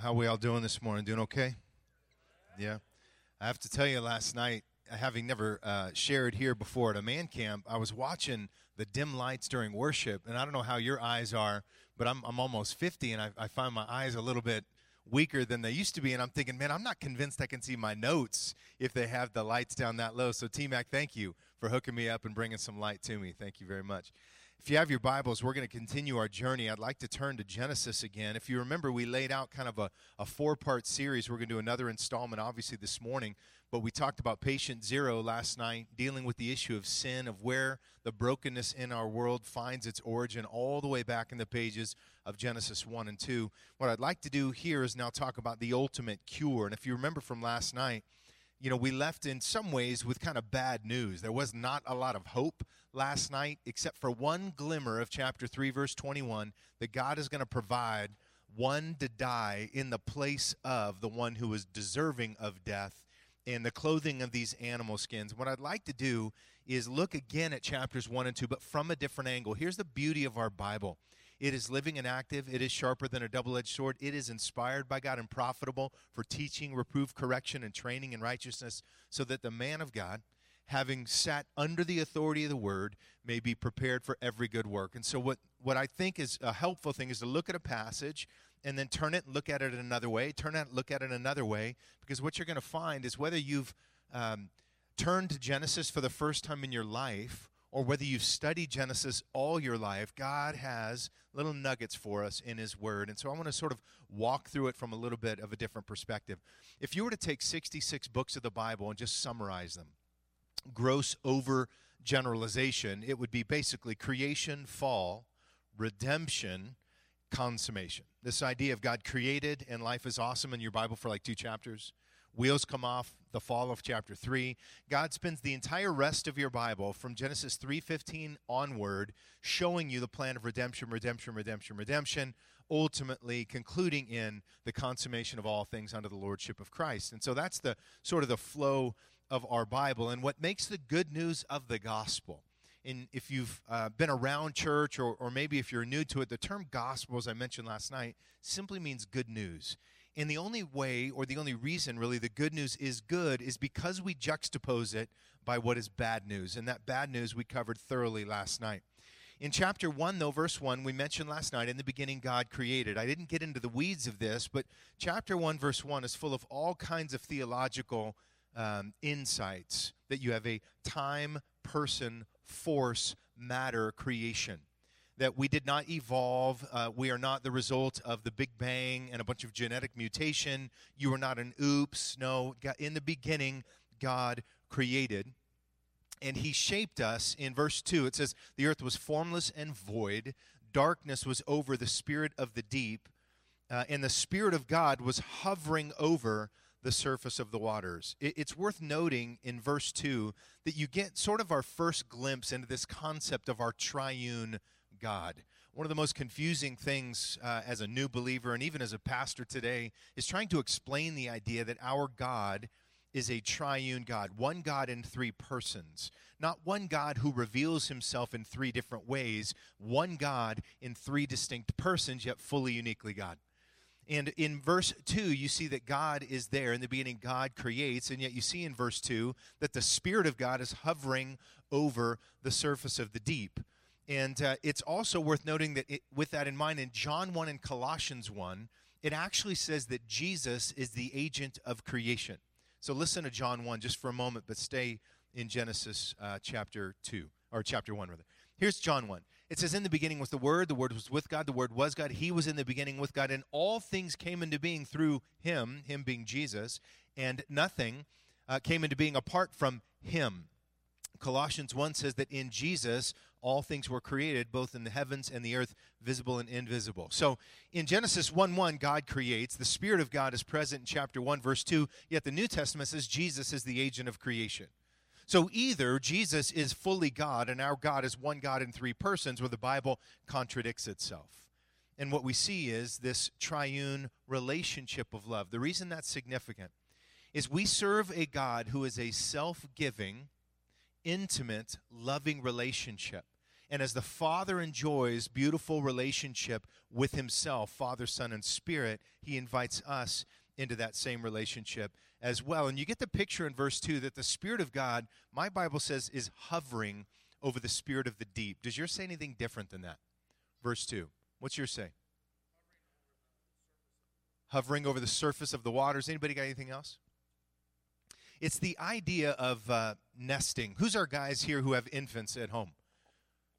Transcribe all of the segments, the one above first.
How we all doing this morning? Doing okay? Yeah. I have to tell you, last night, having never uh, shared here before at a man camp, I was watching the dim lights during worship, and I don't know how your eyes are, but I'm, I'm almost 50, and I, I find my eyes a little bit weaker than they used to be, and I'm thinking, man, I'm not convinced I can see my notes if they have the lights down that low. So, T Mac, thank you for hooking me up and bringing some light to me. Thank you very much. If you have your Bibles, we're going to continue our journey. I'd like to turn to Genesis again. If you remember, we laid out kind of a, a four part series. We're going to do another installment, obviously, this morning. But we talked about patient zero last night, dealing with the issue of sin, of where the brokenness in our world finds its origin, all the way back in the pages of Genesis 1 and 2. What I'd like to do here is now talk about the ultimate cure. And if you remember from last night, you know, we left in some ways with kind of bad news. There was not a lot of hope last night, except for one glimmer of chapter 3, verse 21, that God is going to provide one to die in the place of the one who is deserving of death and the clothing of these animal skins. What I'd like to do is look again at chapters 1 and 2, but from a different angle. Here's the beauty of our Bible it is living and active. It is sharper than a double edged sword. It is inspired by God and profitable for teaching, reproof, correction, and training in righteousness, so that the man of God, having sat under the authority of the word, may be prepared for every good work. And so, what, what I think is a helpful thing is to look at a passage and then turn it and look at it another way, turn it, look at it another way, because what you're going to find is whether you've um, turned to Genesis for the first time in your life or whether you've studied Genesis all your life, God has little nuggets for us in His Word. And so I want to sort of walk through it from a little bit of a different perspective. If you were to take 66 books of the Bible and just summarize them, gross over generalization, it would be basically creation, fall, redemption, consummation. This idea of God created and life is awesome in your Bible for like two chapters wheels come off the fall of chapter 3 god spends the entire rest of your bible from genesis 3.15 onward showing you the plan of redemption redemption redemption redemption ultimately concluding in the consummation of all things under the lordship of christ. And so that's the sort of the flow of our bible. And what makes the good news of the gospel and if you've uh, been around church or, or maybe if you're new to it the term gospel as i mentioned last night simply means good news and the only way, or the only reason, really, the good news is good is because we juxtapose it by what is bad news. And that bad news we covered thoroughly last night. In chapter 1, though, verse 1, we mentioned last night, in the beginning, God created. I didn't get into the weeds of this, but chapter 1, verse 1 is full of all kinds of theological um, insights that you have a time, person, force, matter creation that we did not evolve. Uh, we are not the result of the Big Bang and a bunch of genetic mutation. You are not an oops. No, in the beginning, God created. And he shaped us. In verse 2, it says, The earth was formless and void, darkness was over the spirit of the deep, uh, and the Spirit of God was hovering over the surface of the waters. it's worth noting in verse 2 that you get sort of our first glimpse into this concept of our triune God. One of the most confusing things uh, as a new believer and even as a pastor today is trying to explain the idea that our God is a triune God, one God in three persons. Not one God who reveals himself in three different ways, one God in three distinct persons, yet fully uniquely God. And in verse 2, you see that God is there. In the beginning, God creates. And yet you see in verse 2 that the Spirit of God is hovering over the surface of the deep. And uh, it's also worth noting that it, with that in mind, in John 1 and Colossians 1, it actually says that Jesus is the agent of creation. So listen to John 1 just for a moment, but stay in Genesis uh, chapter 2, or chapter 1, rather. Here's John 1. It says, In the beginning was the Word, the Word was with God, the Word was God, He was in the beginning with God, and all things came into being through Him, Him being Jesus, and nothing uh, came into being apart from Him. Colossians 1 says that in Jesus, all things were created, both in the heavens and the earth, visible and invisible. So in Genesis 1 1, God creates. The Spirit of God is present in chapter 1, verse 2. Yet the New Testament says Jesus is the agent of creation. So either Jesus is fully God and our God is one God in three persons, or the Bible contradicts itself. And what we see is this triune relationship of love. The reason that's significant is we serve a God who is a self giving, intimate, loving relationship. And as the Father enjoys beautiful relationship with himself, Father, Son, and Spirit, he invites us into that same relationship as well. And you get the picture in verse 2 that the Spirit of God, my Bible says, is hovering over the spirit of the deep. Does yours say anything different than that? Verse 2. What's yours say? Hovering over the surface of the waters. Anybody got anything else? It's the idea of uh, nesting. Who's our guys here who have infants at home?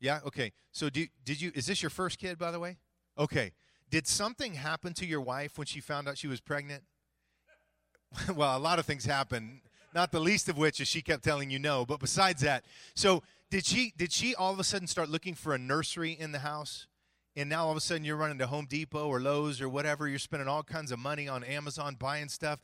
Yeah, okay. So do, did you is this your first kid by the way? Okay. Did something happen to your wife when she found out she was pregnant? well, a lot of things happened, not the least of which is she kept telling you no, but besides that. So, did she did she all of a sudden start looking for a nursery in the house? And now all of a sudden you're running to Home Depot or Lowe's or whatever, you're spending all kinds of money on Amazon buying stuff,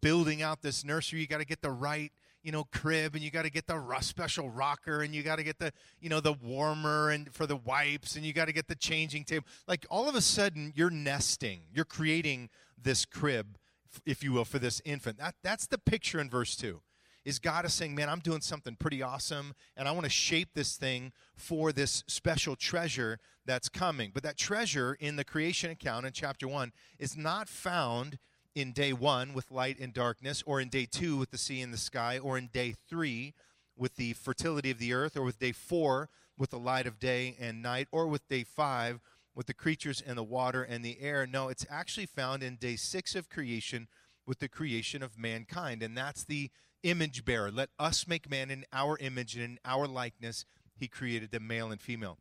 building out this nursery. You got to get the right you know crib and you got to get the special rocker and you got to get the you know the warmer and for the wipes and you got to get the changing table. Like all of a sudden you're nesting you're creating this crib if you will for this infant. That, that's the picture in verse 2 is god is saying man i'm doing something pretty awesome and i want to shape this thing for this special treasure that's coming. But that treasure in the creation account in chapter 1 is not found in day one with light and darkness, or in day two with the sea and the sky, or in day three with the fertility of the earth, or with day four with the light of day and night, or with day five with the creatures and the water and the air. No, it's actually found in day six of creation with the creation of mankind. And that's the image bearer. Let us make man in our image and in our likeness. He created them male and female.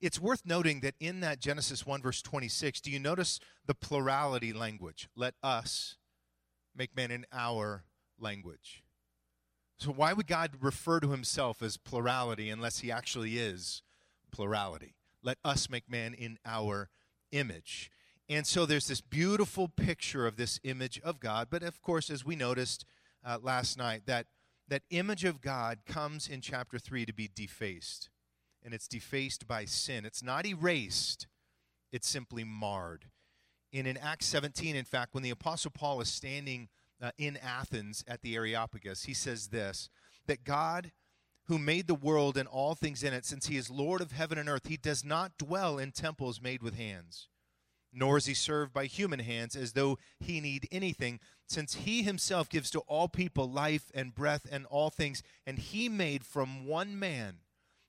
It's worth noting that in that Genesis 1, verse 26, do you notice the plurality language? Let us make man in our language. So, why would God refer to himself as plurality unless he actually is plurality? Let us make man in our image. And so there's this beautiful picture of this image of God. But of course, as we noticed uh, last night, that, that image of God comes in chapter 3 to be defaced and it's defaced by sin. It's not erased, it's simply marred. And in Acts 17, in fact, when the Apostle Paul is standing uh, in Athens at the Areopagus, he says this that God, who made the world and all things in it, since he is Lord of heaven and earth, he does not dwell in temples made with hands, nor is he served by human hands as though he need anything, since he himself gives to all people life and breath and all things, and he made from one man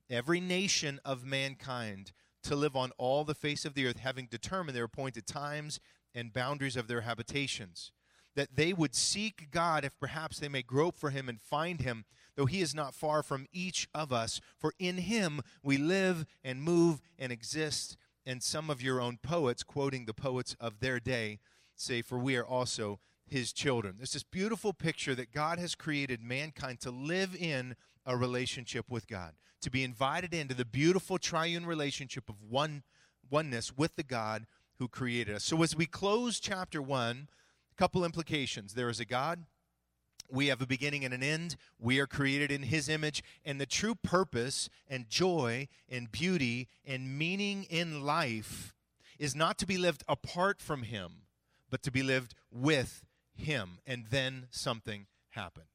every nation of mankind to live on all the face of the earth, having determined their appointed times and boundaries of their habitations. That they would seek God if perhaps they may grope for him and find him, though he is not far from each of us. For in him we live and move and exist. And some of your own poets, quoting the poets of their day, say, For we are also his children. There's this beautiful picture that God has created mankind to live in a relationship with God, to be invited into the beautiful triune relationship of one oneness with the God who created us. So as we close chapter 1, a couple implications. There is a God, we have a beginning and an end. We are created in His image. And the true purpose and joy and beauty and meaning in life is not to be lived apart from Him, but to be lived with Him. And then something happened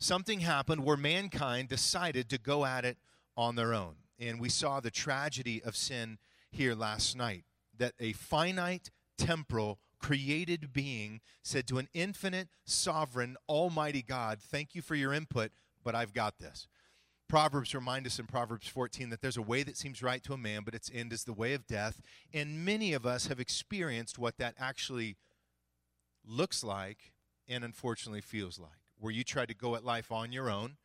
something happened where mankind decided to go at it on their own. And we saw the tragedy of sin here last night that a finite, temporal, created being said to an infinite, sovereign, almighty God, Thank you for your input, but I've got this. Proverbs remind us in Proverbs 14 that there's a way that seems right to a man, but its end is the way of death. And many of us have experienced what that actually looks like and unfortunately feels like where you tried to go at life on your own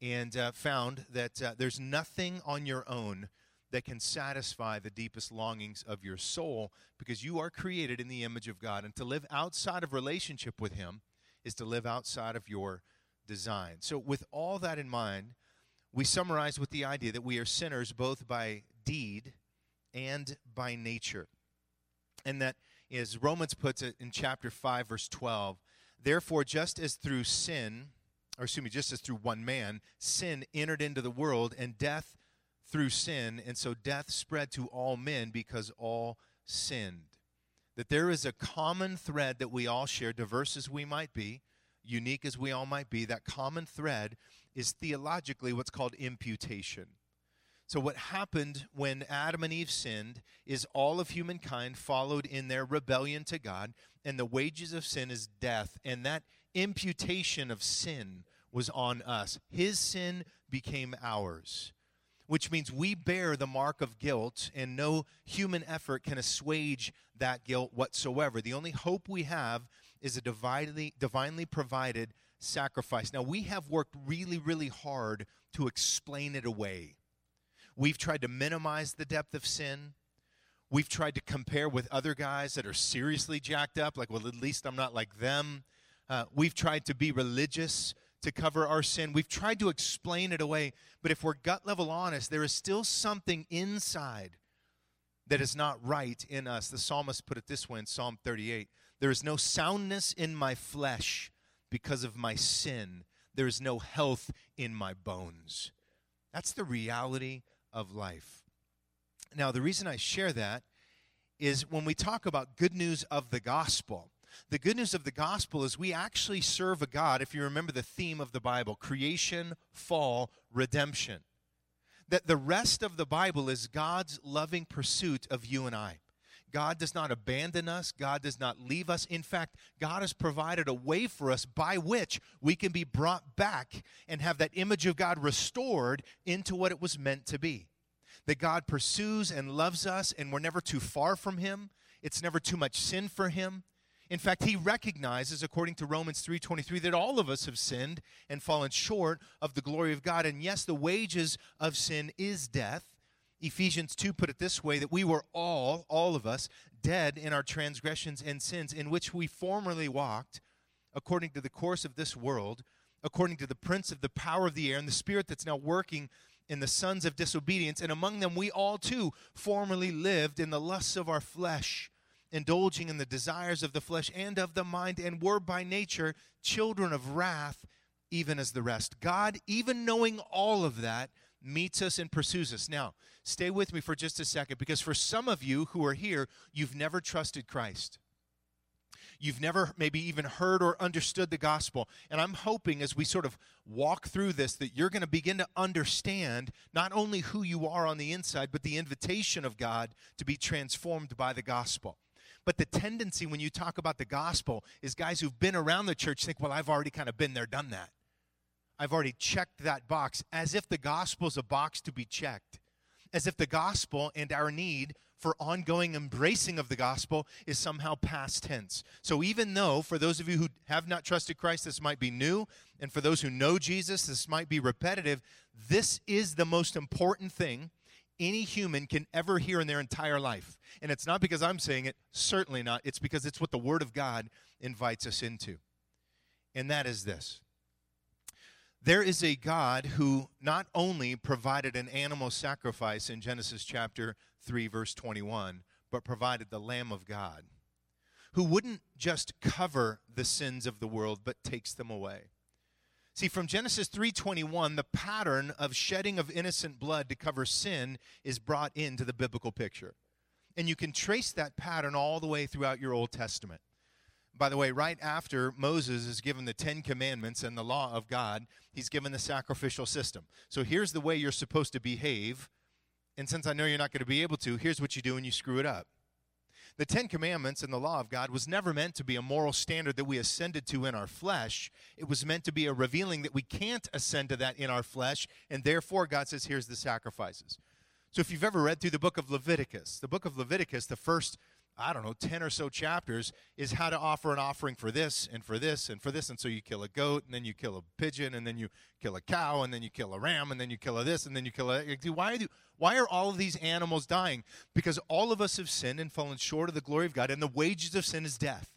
and uh, found that uh, there's nothing on your own that can satisfy the deepest longings of your soul because you are created in the image of God. And to live outside of relationship with Him is to live outside of your design. So, with all that in mind, we summarize with the idea that we are sinners both by deed and by nature. And that, as Romans puts it in chapter 5, verse 12, Therefore, just as through sin, or excuse me, just as through one man, sin entered into the world, and death through sin, and so death spread to all men because all sinned. That there is a common thread that we all share, diverse as we might be, unique as we all might be, that common thread is theologically what's called imputation. So, what happened when Adam and Eve sinned is all of humankind followed in their rebellion to God, and the wages of sin is death. And that imputation of sin was on us. His sin became ours, which means we bear the mark of guilt, and no human effort can assuage that guilt whatsoever. The only hope we have is a divinely, divinely provided sacrifice. Now, we have worked really, really hard to explain it away We've tried to minimize the depth of sin. We've tried to compare with other guys that are seriously jacked up, like, well, at least I'm not like them. Uh, we've tried to be religious to cover our sin. We've tried to explain it away. But if we're gut level honest, there is still something inside that is not right in us. The psalmist put it this way in Psalm 38 There is no soundness in my flesh because of my sin, there is no health in my bones. That's the reality of life. Now, the reason I share that is when we talk about good news of the gospel. The good news of the gospel is we actually serve a God, if you remember the theme of the Bible creation, fall, redemption. That the rest of the Bible is God's loving pursuit of you and I. God does not abandon us. God does not leave us. In fact, God has provided a way for us by which we can be brought back and have that image of God restored into what it was meant to be. That God pursues and loves us, and we're never too far from Him. It's never too much sin for Him. In fact, he recognizes, according to Romans 3:23, that all of us have sinned and fallen short of the glory of God. And yes, the wages of sin is death. Ephesians 2 put it this way that we were all, all of us, dead in our transgressions and sins in which we formerly walked, according to the course of this world, according to the prince of the power of the air, and the spirit that's now working in the sons of disobedience. And among them we all too formerly lived in the lusts of our flesh, indulging in the desires of the flesh and of the mind, and were by nature children of wrath, even as the rest. God, even knowing all of that, meets us and pursues us. Now, stay with me for just a second because for some of you who are here, you've never trusted Christ. You've never maybe even heard or understood the gospel. And I'm hoping as we sort of walk through this that you're going to begin to understand not only who you are on the inside, but the invitation of God to be transformed by the gospel. But the tendency when you talk about the gospel is guys who've been around the church think, well, I've already kind of been there, done that. I've already checked that box, as if the gospel is a box to be checked, as if the gospel and our need for ongoing embracing of the gospel is somehow past tense. So, even though for those of you who have not trusted Christ, this might be new, and for those who know Jesus, this might be repetitive, this is the most important thing any human can ever hear in their entire life. And it's not because I'm saying it, certainly not. It's because it's what the Word of God invites us into. And that is this there is a God who not only provided an animal sacrifice in Genesis chapter 3, verse 21, but provided the Lamb of God, who wouldn't just cover the sins of the world, but takes them away. See, from Genesis 3:21, the pattern of shedding of innocent blood to cover sin is brought into the biblical picture. And you can trace that pattern all the way throughout your Old Testament. By the way, right after Moses is given the Ten Commandments and the law of God, he's given the sacrificial system. So here's the way you're supposed to behave. And since I know you're not going to be able to, here's what you do when you screw it up. The Ten Commandments and the law of God was never meant to be a moral standard that we ascended to in our flesh. It was meant to be a revealing that we can't ascend to that in our flesh, and therefore God says, here's the sacrifices. So if you've ever read through the book of Leviticus, the book of Leviticus, the first I don't know, 10 or so chapters is how to offer an offering for this and for this and for this. And so you kill a goat and then you kill a pigeon and then you kill a cow and then you kill a ram and then you kill a this and then you kill a. Why, do, why are all of these animals dying? Because all of us have sinned and fallen short of the glory of God, and the wages of sin is death.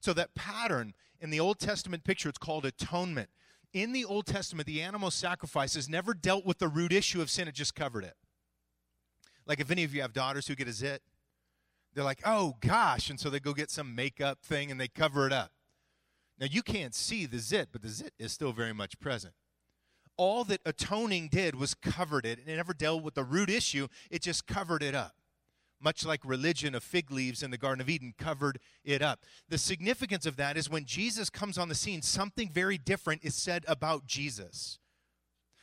So that pattern in the Old Testament picture, it's called atonement. In the Old Testament, the animal sacrifices never dealt with the root issue of sin, it just covered it. Like if any of you have daughters who get a zit, they're like, oh gosh. And so they go get some makeup thing and they cover it up. Now, you can't see the zit, but the zit is still very much present. All that atoning did was covered it. and It never dealt with the root issue, it just covered it up. Much like religion of fig leaves in the Garden of Eden covered it up. The significance of that is when Jesus comes on the scene, something very different is said about Jesus.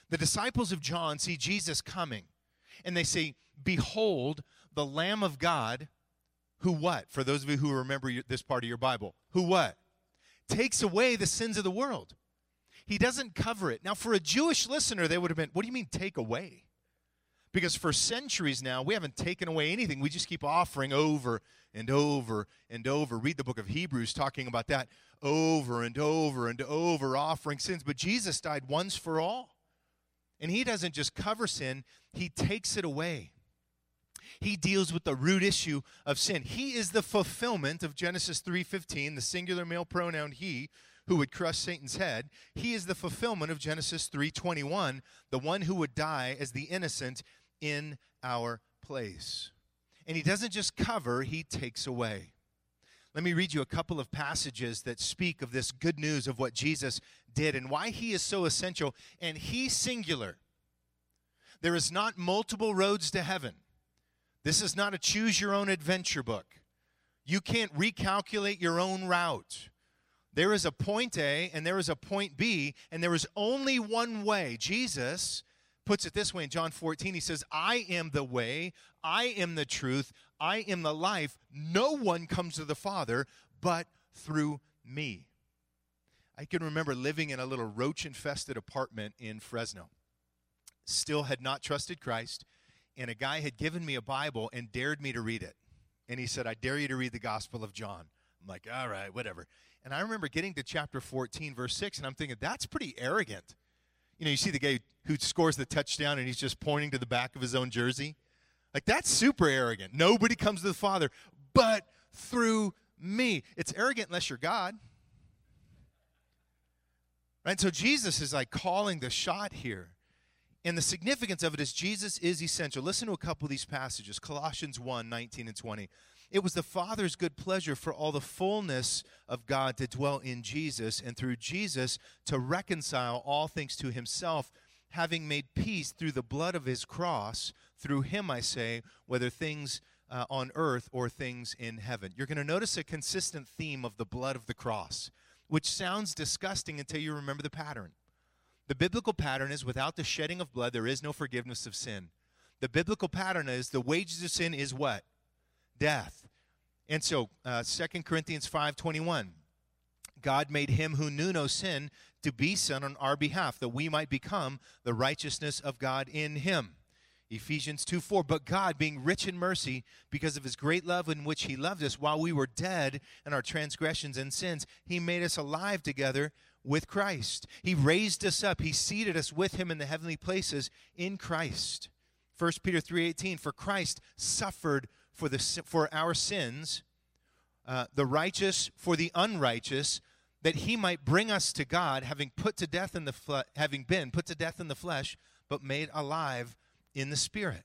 The disciples of John see Jesus coming and they say, Behold, the Lamb of God, who what? For those of you who remember this part of your Bible, who what? Takes away the sins of the world. He doesn't cover it. Now, for a Jewish listener, they would have been, What do you mean take away? Because for centuries now, we haven't taken away anything. We just keep offering over and over and over. Read the book of Hebrews talking about that over and over and over, offering sins. But Jesus died once for all. And he doesn't just cover sin, he takes it away. He deals with the root issue of sin. He is the fulfillment of Genesis 3:15, the singular male pronoun he who would crush Satan's head. He is the fulfillment of Genesis 3:21, the one who would die as the innocent in our place. And he doesn't just cover, he takes away. Let me read you a couple of passages that speak of this good news of what Jesus did and why he is so essential. And he singular. There is not multiple roads to heaven. This is not a choose your own adventure book. You can't recalculate your own route. There is a point A and there is a point B, and there is only one way. Jesus puts it this way in John 14. He says, I am the way, I am the truth, I am the life. No one comes to the Father but through me. I can remember living in a little roach infested apartment in Fresno. Still had not trusted Christ, and a guy had given me a Bible and dared me to read it. And he said, I dare you to read the Gospel of John. I'm like, all right, whatever. And I remember getting to chapter 14, verse 6, and I'm thinking, that's pretty arrogant. You know, you see the guy who scores the touchdown and he's just pointing to the back of his own jersey. Like, that's super arrogant. Nobody comes to the Father but through me. It's arrogant unless you're God. Right? So Jesus is like calling the shot here. And the significance of it is Jesus is essential. Listen to a couple of these passages Colossians 1 19 and 20. It was the Father's good pleasure for all the fullness of God to dwell in Jesus, and through Jesus to reconcile all things to himself, having made peace through the blood of his cross. Through him, I say, whether things uh, on earth or things in heaven. You're going to notice a consistent theme of the blood of the cross, which sounds disgusting until you remember the pattern. The biblical pattern is without the shedding of blood, there is no forgiveness of sin. The biblical pattern is the wages of sin is what? death. And so, uh, 2 Corinthians 5.21, God made him who knew no sin to be sin on our behalf, that we might become the righteousness of God in him. Ephesians 2 4. But God, being rich in mercy, because of his great love in which he loved us, while we were dead in our transgressions and sins, he made us alive together with Christ. He raised us up. He seated us with him in the heavenly places in Christ. 1 Peter 3:18 For Christ suffered for, the, for our sins, uh, the righteous for the unrighteous, that he might bring us to God, having put to death in the fle- having been put to death in the flesh, but made alive in the spirit.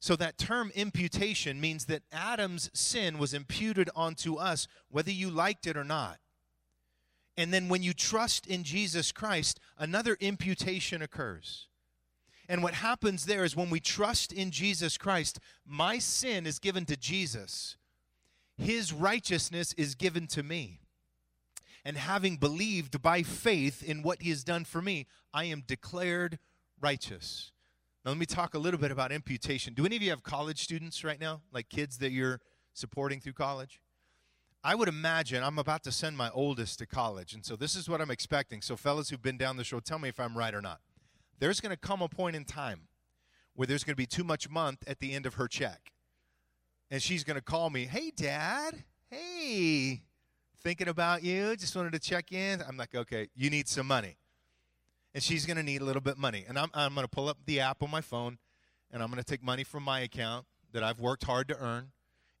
So that term imputation means that Adam's sin was imputed onto us, whether you liked it or not. And then when you trust in Jesus Christ, another imputation occurs. And what happens there is when we trust in Jesus Christ, my sin is given to Jesus, his righteousness is given to me. And having believed by faith in what he has done for me, I am declared righteous. Now, let me talk a little bit about imputation. Do any of you have college students right now, like kids that you're supporting through college? I would imagine I'm about to send my oldest to college, and so this is what I'm expecting. So, fellas who've been down this road, tell me if I'm right or not there's going to come a point in time where there's going to be too much month at the end of her check. And she's going to call me, hey, dad, hey, thinking about you, just wanted to check in. I'm like, okay, you need some money. And she's going to need a little bit of money. And I'm, I'm going to pull up the app on my phone and I'm going to take money from my account that I've worked hard to earn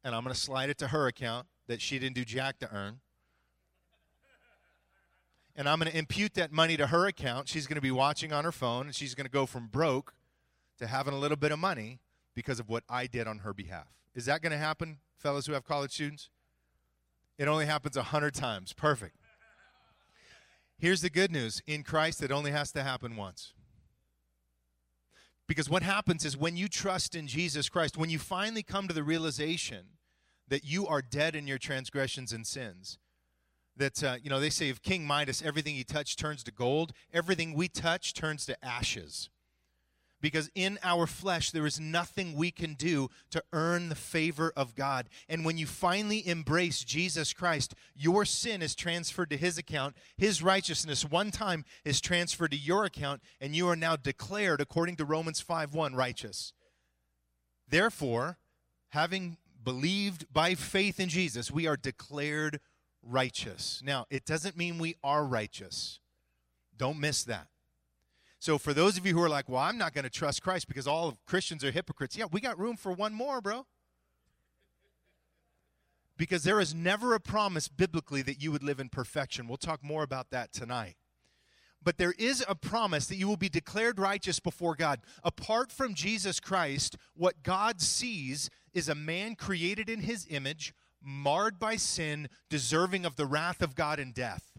and I'm going to slide it to her account that she didn't do jack to earn and I'm going to impute that money to her account. She's going to be watching on her phone, and she's going to go from broke to having a little bit of money because of what I did on her behalf. Is that going to happen, fellas who have college students? It only happens a hundred times. Perfect. Here's the good news in Christ, it only has to happen once. Because what happens is when you trust in Jesus Christ, when you finally come to the realization that you are dead in your transgressions and sins, that uh, you know they say of king midas everything he touched turns to gold everything we touch turns to ashes because in our flesh there is nothing we can do to earn the favor of God. And when you finally embrace Jesus Christ, your sin is transferred to his account. His righteousness one time is transferred to your account and you are now declared according to Romans 5 1, righteous. Therefore, having believed by faith in Jesus, we are declared righteous. Now, it doesn't mean we are righteous. Don't miss that. So, for those of you who are like, well, I'm not going to trust Christ because all of Christians are hypocrites, yeah, we got room for one more, bro. Because there is never a promise biblically that you would live in perfection. We'll talk more about that tonight. But there is a promise that you will be declared righteous before God. Apart from Jesus Christ, what God sees is a man created in his image, marred by sin, deserving of the wrath of God and death.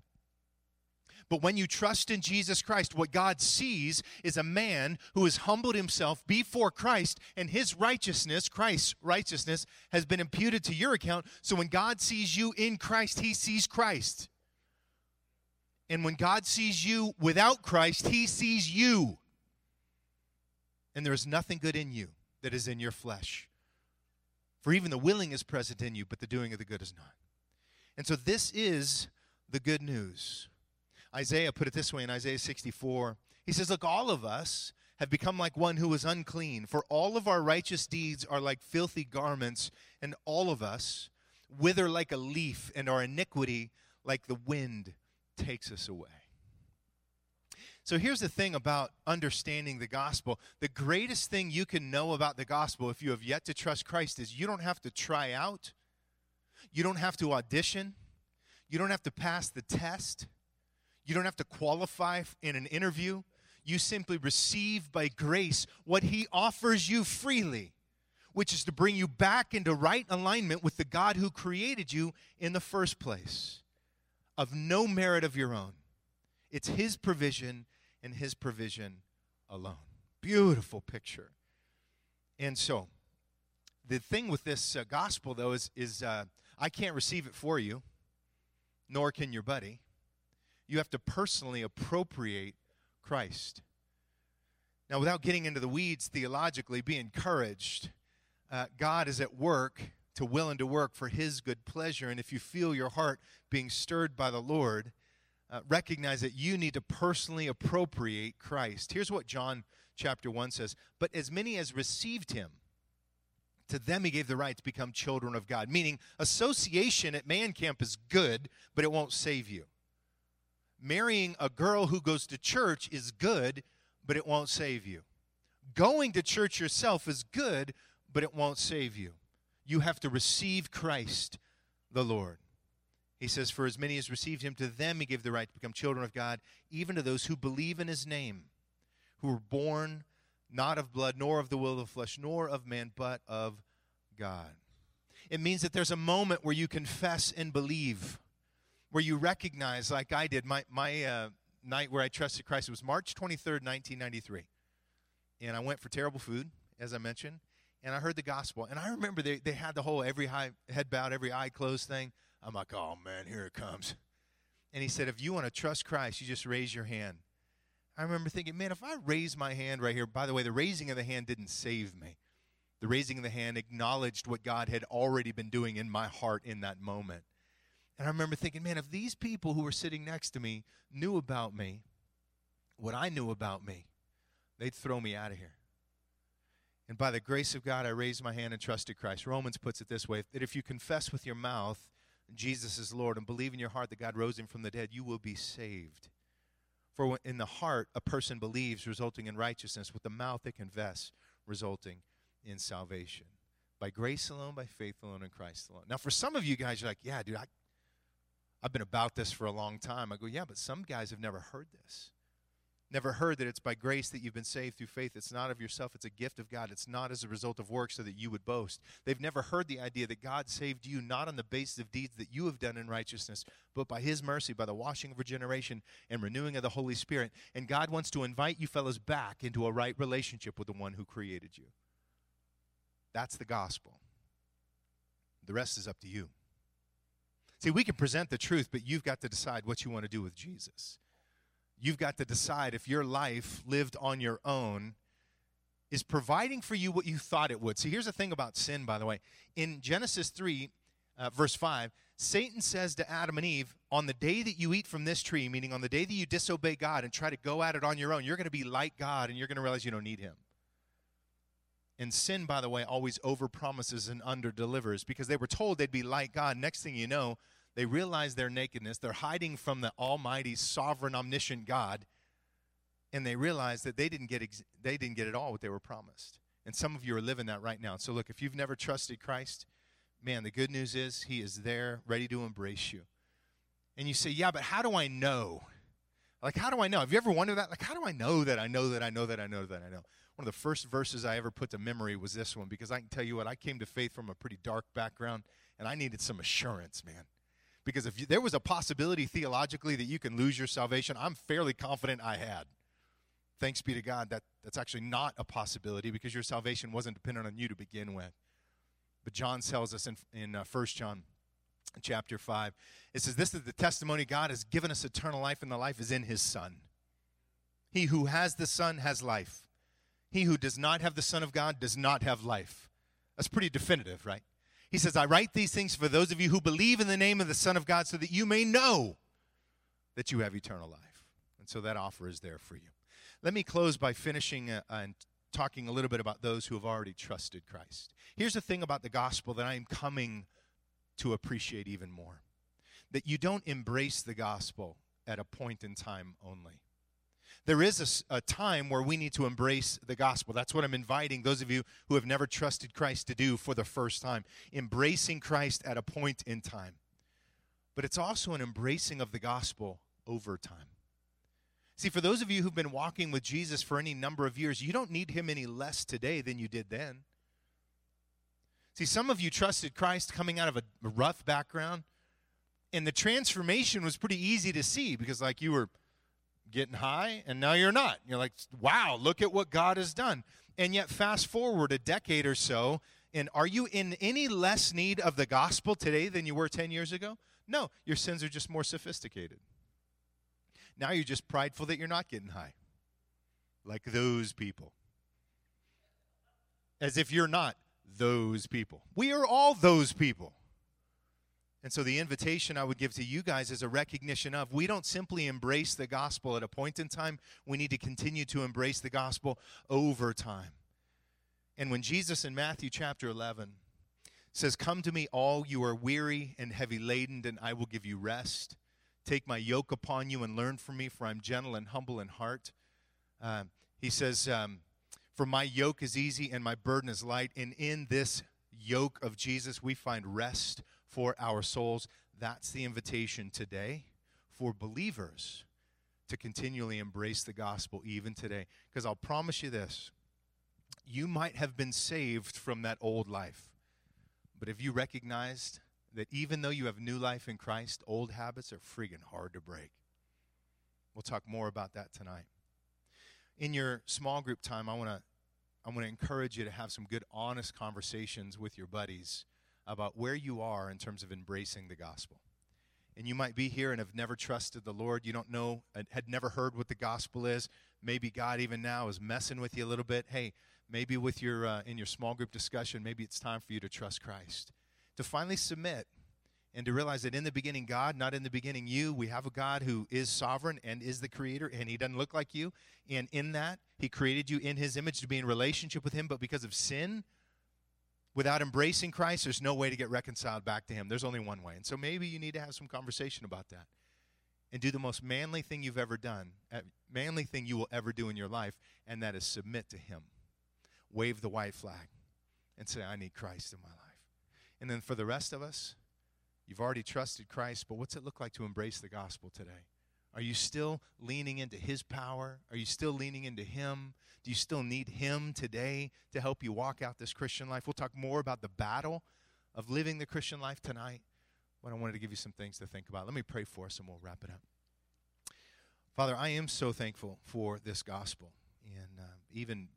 But when you trust in Jesus Christ, what God sees is a man who has humbled himself before Christ, and his righteousness, Christ's righteousness, has been imputed to your account. So when God sees you in Christ, he sees Christ. And when God sees you without Christ, he sees you. And there is nothing good in you that is in your flesh. For even the willing is present in you, but the doing of the good is not. And so this is the good news. Isaiah put it this way in Isaiah 64. He says, Look, all of us have become like one who is unclean, for all of our righteous deeds are like filthy garments, and all of us wither like a leaf, and our iniquity like the wind takes us away. So here's the thing about understanding the gospel. The greatest thing you can know about the gospel if you have yet to trust Christ is you don't have to try out, you don't have to audition, you don't have to pass the test, you don't have to qualify in an interview. You simply receive by grace what He offers you freely, which is to bring you back into right alignment with the God who created you in the first place, of no merit of your own. It's His provision and His provision alone. Beautiful picture. And so, the thing with this uh, gospel, though, is, is uh, I can't receive it for you, nor can your buddy. You have to personally appropriate Christ. Now, without getting into the weeds theologically, be encouraged. Uh, God is at work to will and to work for His good pleasure. And if you feel your heart being stirred by the Lord, uh, recognize that you need to personally appropriate Christ. Here's what John chapter 1 says But as many as received him, to them he gave the right to become children of God. Meaning, association at man camp is good, but it won't save you. Marrying a girl who goes to church is good, but it won't save you. Going to church yourself is good, but it won't save you. You have to receive Christ the Lord. He says, For as many as received him, to them he gave the right to become children of God, even to those who believe in his name, who were born not of blood, nor of the will of the flesh, nor of man, but of God. It means that there's a moment where you confess and believe, where you recognize, like I did, my, my uh, night where I trusted Christ. It was March 23rd, 1993. And I went for terrible food, as I mentioned, and I heard the gospel. And I remember they, they had the whole every high, head bowed, every eye closed thing. I'm like, oh man, here it comes. And he said, if you want to trust Christ, you just raise your hand. I remember thinking, man, if I raise my hand right here, by the way, the raising of the hand didn't save me. The raising of the hand acknowledged what God had already been doing in my heart in that moment. And I remember thinking, man, if these people who were sitting next to me knew about me, what I knew about me, they'd throw me out of here. And by the grace of God, I raised my hand and trusted Christ. Romans puts it this way that if you confess with your mouth Jesus is Lord and believe in your heart that God rose him from the dead, you will be saved. For in the heart a person believes, resulting in righteousness. With the mouth they confess, resulting in salvation. By grace alone, by faith alone, in Christ alone. Now, for some of you guys, you're like, yeah, dude, I, I've been about this for a long time. I go, yeah, but some guys have never heard this never heard that it's by grace that you've been saved through faith. It's not of yourself, it's a gift of God. It's not as a result of works so that you would boast. They've never heard the idea that God saved you not on the basis of deeds that you have done in righteousness, but by His mercy, by the washing of regeneration and renewing of the Holy Spirit. And God wants to invite you fellows back into a right relationship with the one who created you. That's the gospel. The rest is up to you. See, we can present the truth, but you've got to decide what you want to do with Jesus you've got to decide if your life lived on your own is providing for you what you thought it would. See, here's the thing about sin, by the way. In Genesis 3, uh, verse 5, Satan says to Adam and Eve, On the day that you eat from this tree, meaning on the day that you disobey God and try to go at it on your own, you're going to be like God and you're going to realize you don't need Him. And sin, by the way, always overpromises and underdelivers because they were told they'd be like God. Next thing you know, they realize their nakedness. They're hiding from the almighty, sovereign, omniscient God. And they realize that they didn't get, ex- they didn't get at all what they were promised. And some of you are living that right now. So, look, if you've never trusted Christ, man, the good news is He is there, ready to embrace you. And you say, yeah, but how do I know? Like, how do I know? Have you ever wondered that? Like, how do I know that I know that I know that I know that I know? One of the first verses I ever put to memory was this one because I can tell you what, I came to faith from a pretty dark background and I needed some assurance, man. Because if you, there was a possibility theologically that you can lose your salvation, I'm fairly confident I had. Thanks be to God that that's actually not a possibility because your salvation wasn't dependent on you to begin with. But John tells us in, in uh, 1 John chapter 5, it says, This is the testimony God has given us eternal life, and the life is in his Son. He who has the Son has life. He who does not have the Son of God does not have life. That's pretty definitive, right? He says, I write these things for those of you who believe in the name of the Son of God so that you may know that you have eternal life. And so that offer is there for you. Let me close by finishing uh, and talking a little bit about those who have already trusted Christ. Here's the thing about the gospel that I am coming to appreciate even more that you don't embrace the gospel at a point in time only there is a, a, time where we need to embrace the gospel. That's what I'm inviting those of you who have never trusted Christ to do for the first time. Embracing Christ at a point in time. But it's also an embracing of the gospel over time. See, for those of you who've been walking with Jesus for any number of years, you don't need him any less today than you did then. See, some of you trusted Christ coming out of a rough background, and the transformation was pretty easy to see because, like, you were getting high, and now you're not. You're like, wow, look at what God has done. And yet, fast forward a decade or so, and are you in any less need of the gospel today than you were 10 years ago? No, your sins are just more sophisticated. Now you're just prideful that you're not getting high, like those people. As if you're not those people. We are all those people. And so, the invitation I would give to you guys is a recognition of we don't simply embrace the gospel at a point in time, we need to continue to embrace the gospel over time. And when Jesus in Matthew chapter 11 says, Come to me, all you are weary and heavy laden, and I will give you rest. Take my yoke upon you and learn from me, for I'm gentle and humble in heart. Uh, he says, um, For my yoke is easy and my burden is light. And in this yoke of Jesus, we find rest for our souls. That's the invitation today for believers to continually embrace the gospel even today. Because I'll promise you this you might have been saved from that old life. But if you recognized that even though you have new life in Christ, old habits are friggin' hard to break. We'll talk more about that tonight. In your small group time, I want to I want to encourage you to have some good honest conversations with your buddies about where you are in terms of embracing the gospel. And you might be here and have never trusted the Lord. You don't know, had never heard what the gospel is. Maybe God even now is messing with you a little bit. Hey, maybe with your uh, in your small group discussion, maybe it's time for you to trust Christ, to finally submit, and to realize that in the beginning, God, not in the beginning, you. We have a God who is sovereign and is the creator, and He doesn't look like you. And in that, He created you in His image to be in relationship with Him. But because of sin, without embracing Christ, there's no way to get reconciled back to Him. There's only one way. And so maybe you need to have some conversation about that and do the most manly thing you've ever done, uh, manly thing you will ever do in your life, and that is submit to Him. Wave the white flag and say, I need Christ in my life. And then for the rest of us, you've already trusted Christ, but what's it look like to embrace the gospel today? Are you still leaning into His power? Are you still leaning into Him? Do you still need Him today to help you walk out this Christian life? We'll talk more about the battle of living the Christian life tonight, but I wanted to give you some things to think about. Let me pray for us and we'll wrap it up. Father, I am so thankful for this gospel. And uh, even,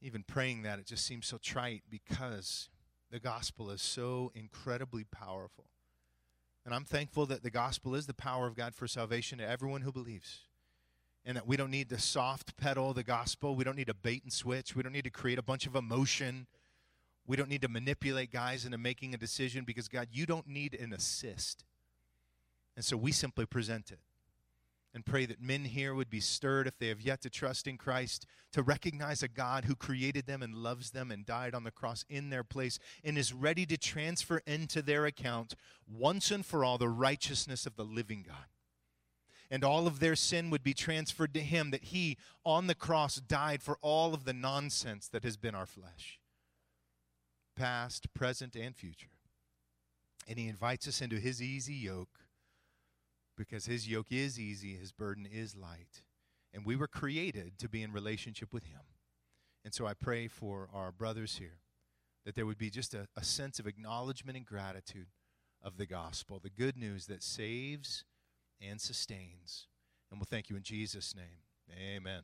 even praying that, it just seems so trite because the gospel is so incredibly powerful. And I'm thankful that the gospel is the power of God for salvation to everyone who believes. and that we don't need to soft pedal the gospel. We don't need to bait and switch. We don't need to create a bunch of emotion. We don't need to manipulate guys into making a decision because, God, you don't need an assist. And so we simply present it and pray that men here would be stirred if they have yet to trust in Christ, to recognize a God who created them and loves them and died on the cross in their place and is ready to transfer into their account once and for all the righteousness of the living God. And all of their sin would be transferred to Him, that He on the cross died for all of the nonsense that has been our flesh, past, present, and future. And He invites us into His easy yoke because his yoke is easy, his burden is light. And we were created to be in relationship with him. And so I pray for our brothers here that there would be just a, a sense of acknowledgement and gratitude of the gospel, the good news that saves and sustains. And we'll thank you in Jesus' name. Amen.